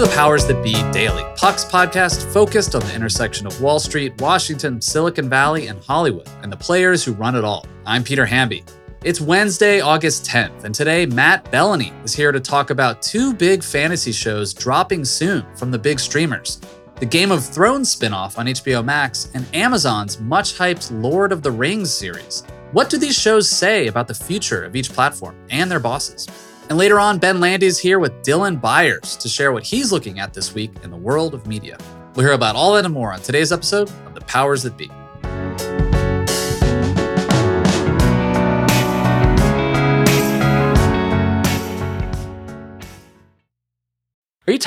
To the Powers That Be Daily, Puck's podcast focused on the intersection of Wall Street, Washington, Silicon Valley, and Hollywood, and the players who run it all. I'm Peter Hamby. It's Wednesday, August 10th, and today Matt Belloni is here to talk about two big fantasy shows dropping soon from the big streamers the Game of Thrones spinoff on HBO Max, and Amazon's much hyped Lord of the Rings series. What do these shows say about the future of each platform and their bosses? And later on, Ben Landy is here with Dylan Byers to share what he's looking at this week in the world of media. We'll hear about all that and more on today's episode of The Powers That Be.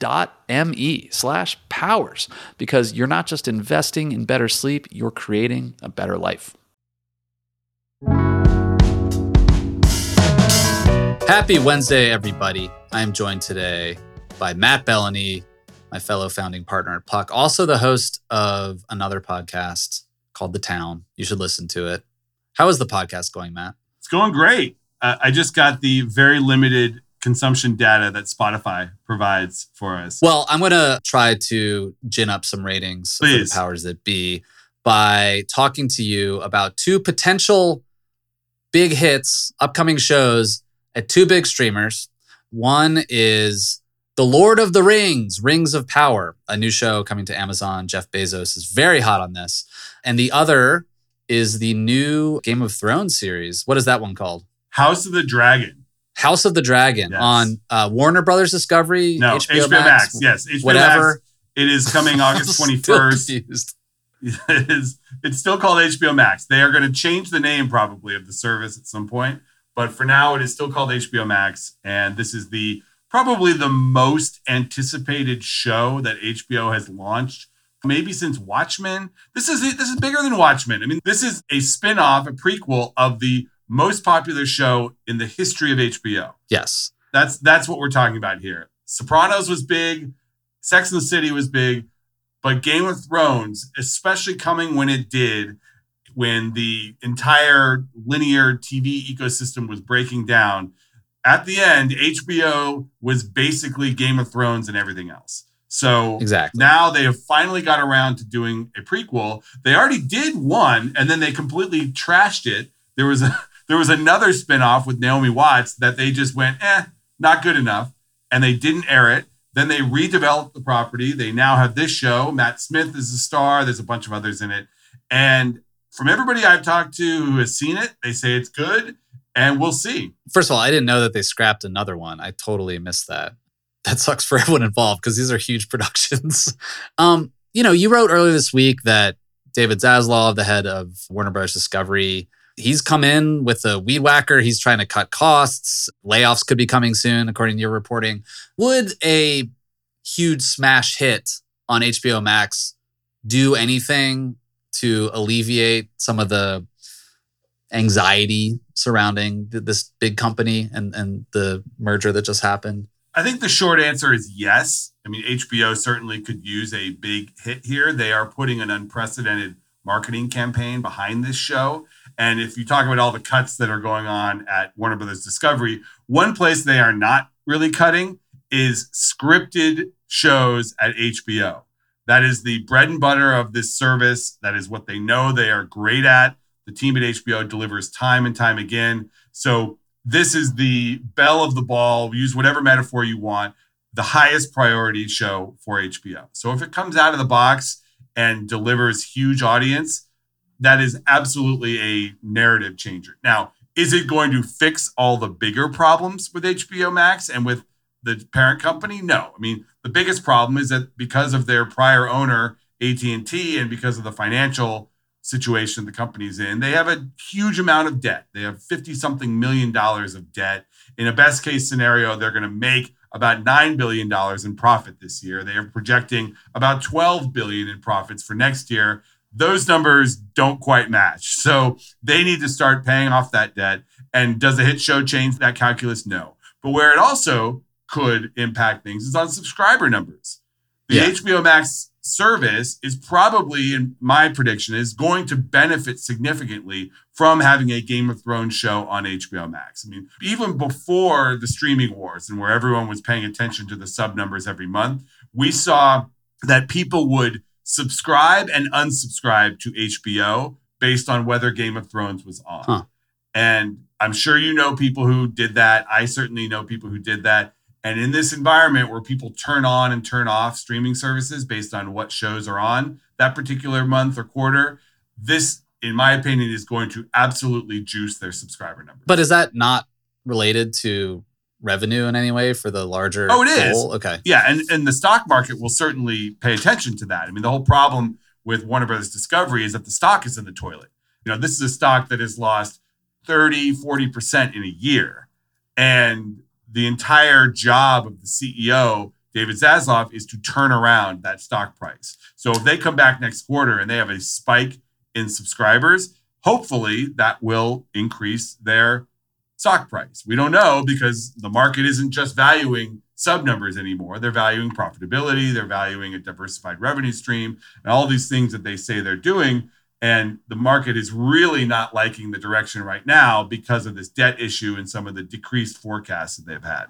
www.sleep.me slash powers because you're not just investing in better sleep, you're creating a better life. Happy Wednesday, everybody. I am joined today by Matt Belloni, my fellow founding partner at Puck, also the host of another podcast called The Town. You should listen to it. How is the podcast going, Matt? It's going great. Uh, I just got the very limited consumption data that Spotify provides for us. Well, I'm going to try to gin up some ratings Please. for the powers that be by talking to you about two potential big hits, upcoming shows at two big streamers. One is The Lord of the Rings, Rings of Power, a new show coming to Amazon. Jeff Bezos is very hot on this. And the other is the new Game of Thrones series. What is that one called? House of the Dragon. House of the Dragon Yes. on uh, Warner Brothers Discovery, No, HBO, HBO, Max. Yes, HBO whatever. Max. It is coming August twenty first. It is. It's still called HBO Max. They are going to change the name probably of the service at some point, but for now it is still called HBO Max. And this is the probably the most anticipated show that HBO has launched maybe since Watchmen. This is this is bigger than Watchmen. I mean, this is a spin-off, a prequel of the most popular show in the history of HBO. Yes. That's that's what we're talking about here. Sopranos was big, Sex and the City was big, but Game of Thrones, especially coming when it did, when the entire linear TV ecosystem was breaking down, at the end, HBO was basically Game of Thrones and everything else. So Exactly. now they have finally got around to doing a prequel. They already did one, and then they completely trashed it. There was a there was another spinoff with Naomi Watts that they just went, eh, not good enough, and they didn't air it. Then they redeveloped the property. They now have this show. Matt Smith is the star. There's a bunch of others in it, and from everybody I've talked to who has seen it, they say it's good, and we'll see. First of all, I didn't know that they scrapped another one. I totally missed that. That sucks for everyone involved because these are huge productions. um, you know, you wrote earlier this week that David Zaslav, the head of Warner Bros. Discovery, he's come in with a weed whacker. He's trying to cut costs. Layoffs could be coming soon, according to your reporting. Would a huge smash hit on HBO Max do anything to alleviate some of the anxiety surrounding this big company and, and the merger that just happened? I think the short answer is yes. I mean, HBO certainly could use a big hit here. They are putting an unprecedented marketing campaign behind this show. And if you talk about all the cuts that are going on at Warner Brothers Discovery, one place they are not really cutting is scripted shows at HBO. That is the bread and butter of this service. That is what they know they are great at. The team at HBO delivers time and time again. So this is the belle of the ball. Use whatever metaphor you want. The highest priority show for HBO. So if it comes out of the box and delivers huge audience, that is absolutely a narrative changer. Now, is it going to fix all the bigger problems with HBO Max and with the parent company? No. I mean, the biggest problem is that because of their prior owner, AT&T, and because of the financial situation the company's in, they have a huge amount of debt. They have 50 something million dollars of debt. In a best case scenario, they're going to make about $9 billion in profit this year. They are projecting about 12 billion in profits for next year. Those numbers don't quite match. So they need to start paying off that debt. And does a hit show change that calculus? No. But where it also could impact things is on subscriber numbers. The Yeah. HBO Max service is probably, in my prediction, is going to benefit significantly from having a Game of Thrones show on HBO Max. I mean, even before the streaming wars and where everyone was paying attention to the sub numbers every month, we saw that people would subscribe and unsubscribe to HBO based on whether Game of Thrones was on. Huh. And I'm sure you know people who did that. I certainly know people who did that. And in this environment where people turn on and turn off streaming services based on what shows are on that particular month or quarter, this, in my opinion, is going to absolutely juice their subscriber numbers. But is that not related to revenue in any way for the larger Oh, it is. goal? Okay. yeah, and, and the stock market will certainly pay attention to that. I mean, the whole problem with Warner Brothers Discovery is that the stock is in the toilet. You know, this is a stock that has lost 30, 40% in a year. And the entire job of the CEO, David Zaslav, is to turn around that stock price. So if they come back next quarter and they have a spike in subscribers, hopefully that will increase their stock price. We don't know because the market isn't just valuing sub numbers anymore. They're valuing profitability, they're valuing a diversified revenue stream, and all these things that they say they're doing. And the market is really not liking the direction right now because of this debt issue and some of the decreased forecasts that they've had.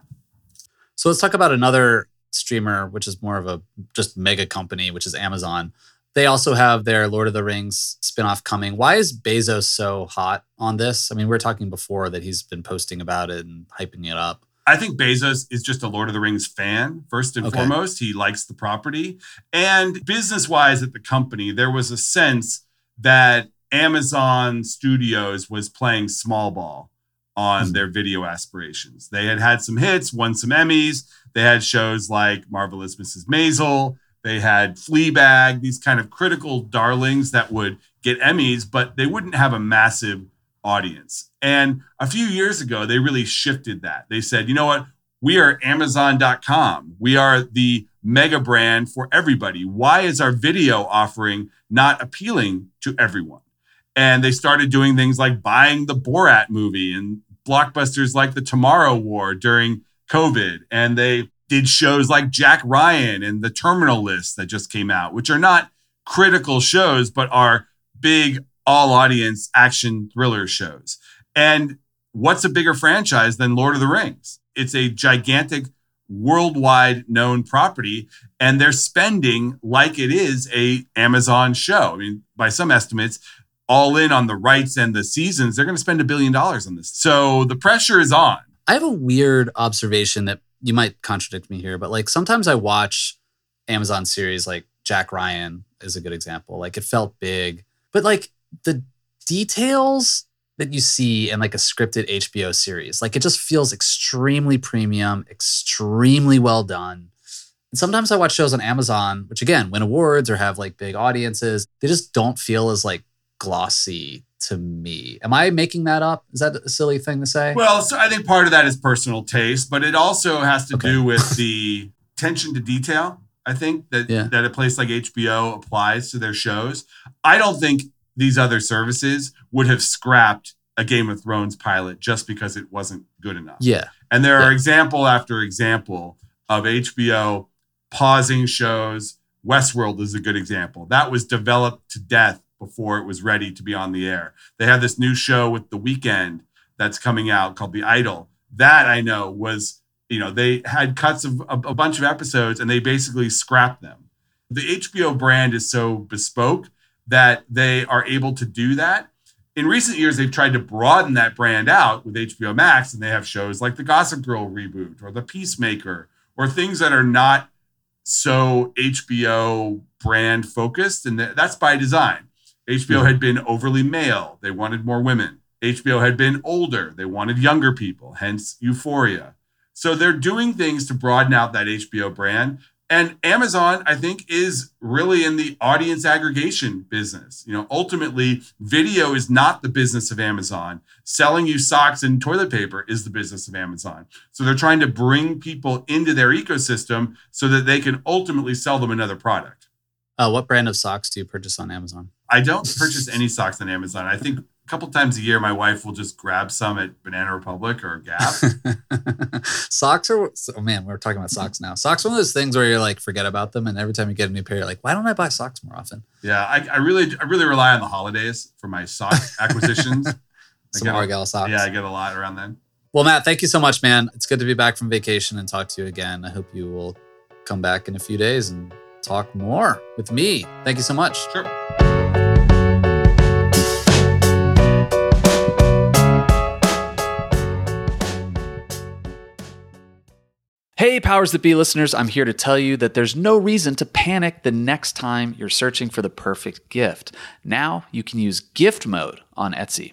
So let's talk about another streamer, which is more of a just mega company, which is Amazon. They also have their Lord of the Rings spinoff coming. Why is Bezos so hot on this? I mean, we are talking before that he's been posting about it and hyping it up. I think Bezos is just a Lord of the Rings fan, first and Okay. foremost. He likes the property. And business wise at the company, there was a sense that Amazon Studios was playing small ball on Mhm. their video aspirations. They had had some hits, won some Emmys. They had shows like Marvelous Mrs. Maisel. They had Fleabag, these kind of critical darlings that would get Emmys, but they wouldn't have a massive audience. And a few years ago, they really shifted that. They said, you know what? We are Amazon.com. We are the mega brand for everybody. Why is our video offering not appealing to everyone? And they started doing things like buying the Borat movie and blockbusters like the Tomorrow War during COVID. And they did shows like Jack Ryan and the Terminal List that just came out, which are not critical shows, but are big all audience action thriller shows. And what's a bigger franchise than Lord of the Rings? It's a gigantic worldwide known property and they're spending like it is a Amazon show. I mean, by some estimates, all in on the rights and the seasons, they're going to spend a billion dollars on this. So the pressure is on. I have a weird observation that you might contradict me here, but like sometimes I watch Amazon series like Jack Ryan is a good example. Like it felt big, but like the details that you see in like a scripted HBO series, like it just feels extremely premium, extremely well done. And sometimes I watch shows on Amazon, which again win awards or have like big audiences. They just don't feel as like glossy to me. Am I making that up? Is that a silly thing to say? Well, so I think part of that is personal taste, but it also has to Okay. do with the attention to detail. I think that Yeah. that a place like HBO applies to their shows. I don't think these other services would have scrapped a Game of Thrones pilot just because it wasn't good enough. Yeah. And there are Yeah. example after example of HBO pausing shows. Westworld is a good example. That was developed to death before it was ready to be on the air. They have this new show with The Weeknd that's coming out called The Idol. That I know was, you know, they had cuts of a, a bunch of episodes and they basically scrapped them. The HBO brand is so bespoke that they are able to do that. In recent years, they've tried to broaden that brand out with HBO Max, and they have shows like the Gossip Girl reboot or the Peacemaker or things that are not so HBO brand focused. And that's by design. HBO had been overly male, they wanted more women. HBO had been older, they wanted younger people, hence Euphoria. So they're doing things to broaden out that HBO brand. And Amazon, I think, is really in the audience aggregation business. You know, ultimately, video is not the business of Amazon. Selling you socks and toilet paper is the business of Amazon. So they're trying to bring people into their ecosystem so that they can ultimately sell them another product. Uh, what brand of socks do you purchase on Amazon? I don't purchase any socks on Amazon. I think a couple times a year, my wife will just grab some at Banana Republic or Gap. socks are oh man, we're talking about socks now. Socks are one of those things where you're like forget about them, and every time you get a new pair, you're like, why don't I buy socks more often? yeah, I, I really, I really rely on the holidays for my sock acquisitions. Some Argyle socks. Yeah, I get a lot around then. Well, Matt, thank you so much, man. It's good to be back from vacation and talk to you again. I hope you will come back in a few days and talk more with me. Thank you so much. Sure. Hey, Powers That Be listeners, I'm here to tell you that there's no reason to panic the next time you're searching for the perfect gift. Now you can use gift mode on Etsy.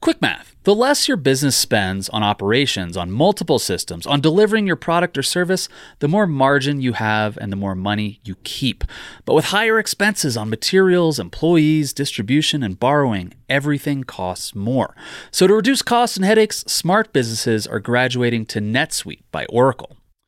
Quick math. The less your business spends on operations, on multiple systems, on delivering your product or service, the more margin you have and the more money you keep. But with higher expenses on materials, employees, distribution, and borrowing, everything costs more. So to reduce costs and headaches, smart businesses are graduating to NetSuite by Oracle.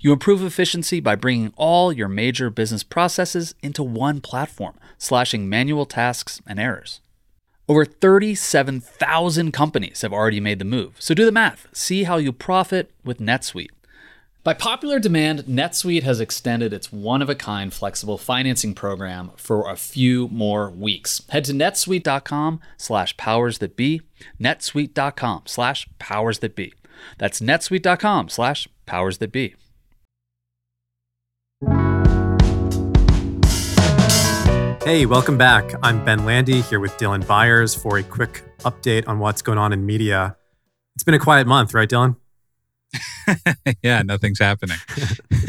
You improve efficiency by bringing all your major business processes into one platform, slashing manual tasks and errors. Over 37,000 companies have already made the move. So do the math. See how you profit with NetSuite. By popular demand, NetSuite has extended its one of a kind flexible financing program for a few more weeks. Head to netsuite.com slash powers that be, netsuite.com slash powers that be. That's netsuite.com slash powers that be. Hey, welcome back. I'm Ben Landy here with Dylan Byers for a quick update on what's going on in media. It's been a quiet month, right, Dylan? yeah, nothing's happening.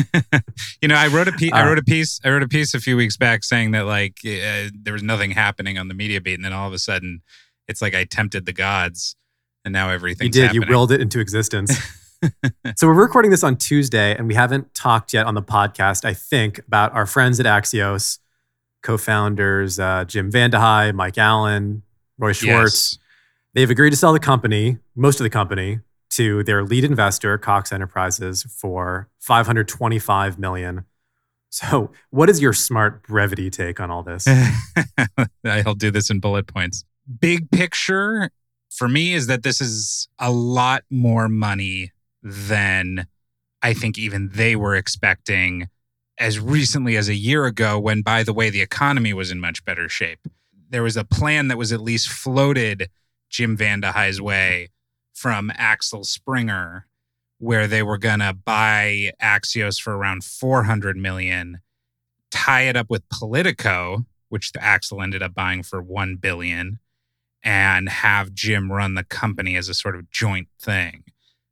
you know, I wrote a piece. I Uh, wrote a piece. I wrote a piece a few weeks back saying that like uh, there was nothing happening on the media beat, and then all of a sudden, it's like I tempted the gods, and now everything. you did. happening. You willed it into existence. so we're recording this on Tuesday, and we haven't talked yet on the podcast. I think about our friends at Axios, co-founders uh, Jim Vandehei, Mike Allen, Roy Schwartz. Yes. They've agreed to sell the company, most of the company, to their lead investor, Cox Enterprises, for 525 million. So, what is your smart brevity take on all this? I'll do this in bullet points. Big picture for me is that this is a lot more money than I think even they were expecting as recently as a year ago, when, by the way, the economy was in much better shape. There was a plan that was at least floated Jim Vandehei's way from Axel Springer, where they were going to buy Axios for around 400 million, tie it up with Politico, which the Axel ended up buying for 1 billion, and have Jim run the company as a sort of joint thing.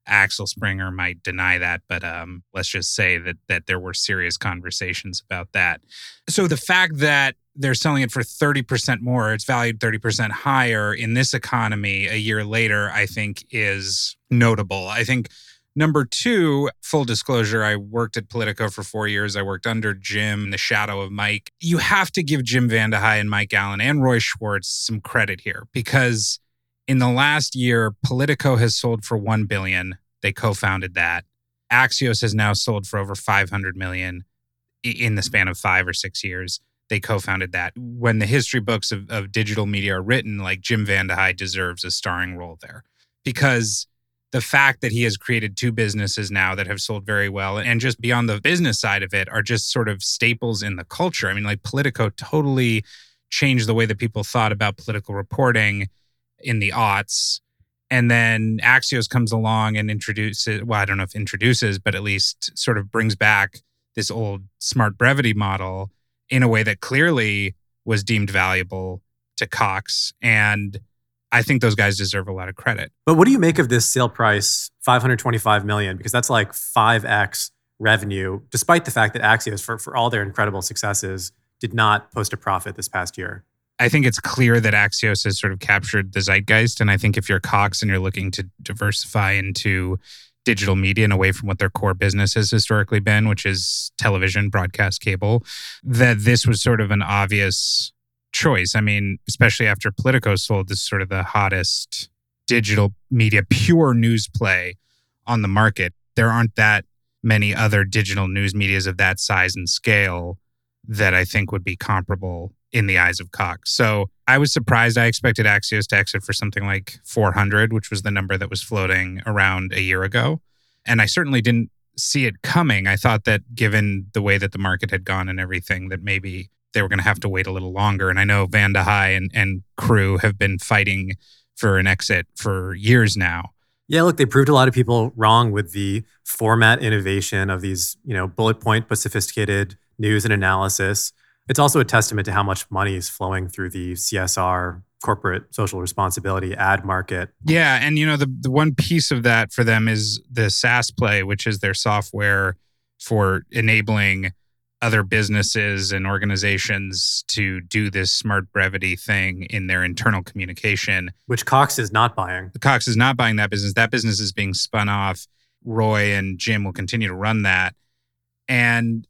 Axel Springer might deny that, but um, let's just say that that there were serious conversations about that. So the fact that they're selling it for 30% more, it's valued 30% higher in this economy a year later, I think is notable. I think number two, full disclosure, I worked at Politico for four years. I worked under Jim in the shadow of Mike. You have to give Jim Vandehei and Mike Allen and Roy Schwartz some credit here because in the last year, Politico has sold for 1 billion. They co-founded that. Axios has now sold for over 500 million in the span of 5 or 6 years. They co-founded that. When the history books of, of digital media are written, like Jim Vandehei deserves a starring role there because the fact that he has created two businesses now that have sold very well and just beyond the business side of it are just sort of staples in the culture. I mean, like Politico totally changed the way that people thought about political reporting in the aughts. And then Axios comes along and introduces, well, I don't know if introduces, but at least sort of brings back this old smart brevity model in a way that clearly was deemed valuable to Cox. And I think those guys deserve a lot of credit. But what do you make of this sale price, 525 million? Because that's like 5x revenue, despite the fact that Axios, for, for all their incredible successes, did not post a profit this past year. I think it's clear that Axios has sort of captured the zeitgeist. And I think if you're Cox and you're looking to diversify into digital media and away from what their core business has historically been, which is television, broadcast, cable, that this was sort of an obvious choice. I mean, especially after Politico sold, this sort of the hottest digital media, pure news play on the market. There aren't that many other digital news medias of that size and scale that I think would be comparable in the eyes of Cox. So I was surprised. I expected Axios to exit for something like 400, which was the number that was floating around a year ago. And I certainly didn't see it coming. I thought that given the way that the market had gone and everything, that maybe they were going to have to wait a little longer. And I know Vandehei and, and crew have been fighting for an exit for years now. Yeah, look, they proved a lot of people wrong with the format innovation of these, you know, bullet point but sophisticated news and analysis. It's also a testament to how much money is flowing through the CSR corporate social responsibility ad market. Yeah, and you know the the one piece of that for them is the SaaS play, which is their software for enabling other businesses and organizations to do this smart brevity thing in their internal communication. which Cox is not buying. Cox is not buying that business. That business is being spun off. Roy and Jim will continue to run that. And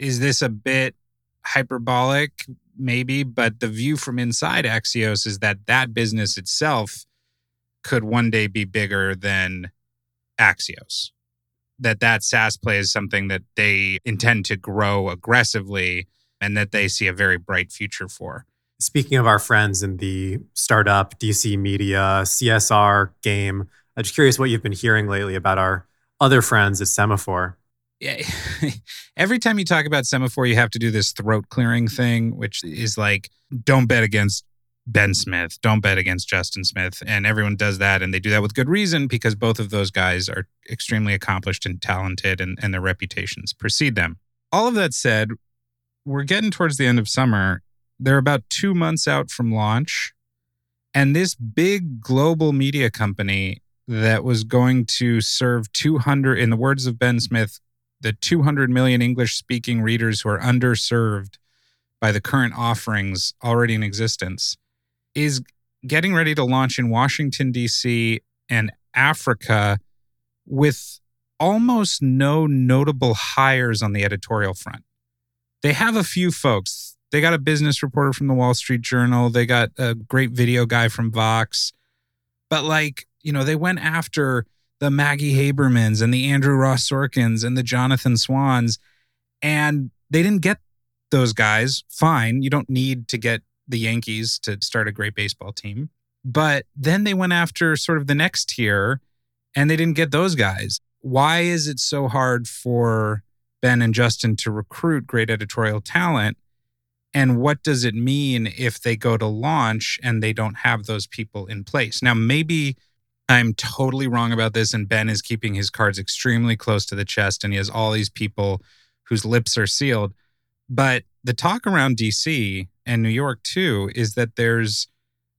is this a bit hyperbolic? Maybe, but the view from inside Axios is that that business itself could one day be bigger than Axios. That that SaaS play is something that they intend to grow aggressively and that they see a very bright future for. Speaking of our friends in the startup, DC media, CSR game, I'm just curious what you've been hearing lately about our other friends at Semafor. Yeah, every time you talk about Semafor, you have to do this throat clearing thing, which is like, don't bet against Ben Smith, don't bet against Justin Smith. And everyone does that. And they do that with good reason because both of those guys are extremely accomplished and talented and, and their reputations precede them. All of that said, we're getting towards the end of summer. They're about two months out from launch. And this big global media company that was going to serve 200, in the words of Ben Smith, the 200 million English speaking readers who are underserved by the current offerings already in existence, is getting ready to launch in Washington, D.C. and Africa with almost no notable hires on the editorial front. They have a few folks. They got a business reporter from the Wall Street Journal, they got a great video guy from Vox. But, like, you know, they went after the Maggie Habermans and the Andrew Ross Sorkins and the Jonathan Swans, and they didn't get those guys. Fine. You don't need to get the Yankees to start a great baseball team. But then they went after sort of the next tier and they didn't get those guys. Why is it so hard for Ben and Justin to recruit great editorial talent? And what does it mean if they go to launch and they don't have those people in place? Now, maybe I'm totally wrong about this, and Ben is keeping his cards extremely close to the chest, and he has all these people whose lips are sealed. But the talk around DC and New York too is that there's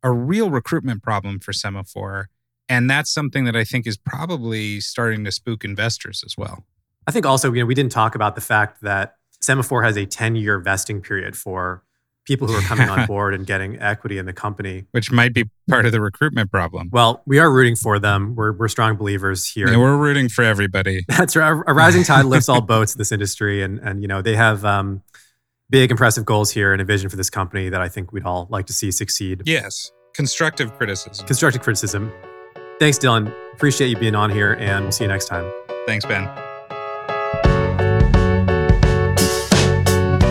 a real recruitment problem for Semafor. And that's something that I think is probably starting to spook investors as well. I think also, you know, we didn't talk about the fact that Semafor has a 10 year vesting period for people who are coming on board and getting equity in the company. Which might be part of the recruitment problem. Well, we are rooting for them. We're, we're strong believers here. Yeah, we're rooting for everybody. That's right. A rising tide lifts all boats in this industry. And, and you know, they have um, big, impressive goals here and a vision for this company that I think we'd all like to see succeed. Yes. Constructive criticism. Constructive criticism. Thanks, Dylan. Appreciate you being on here, and we'll see you next time. Thanks, Ben.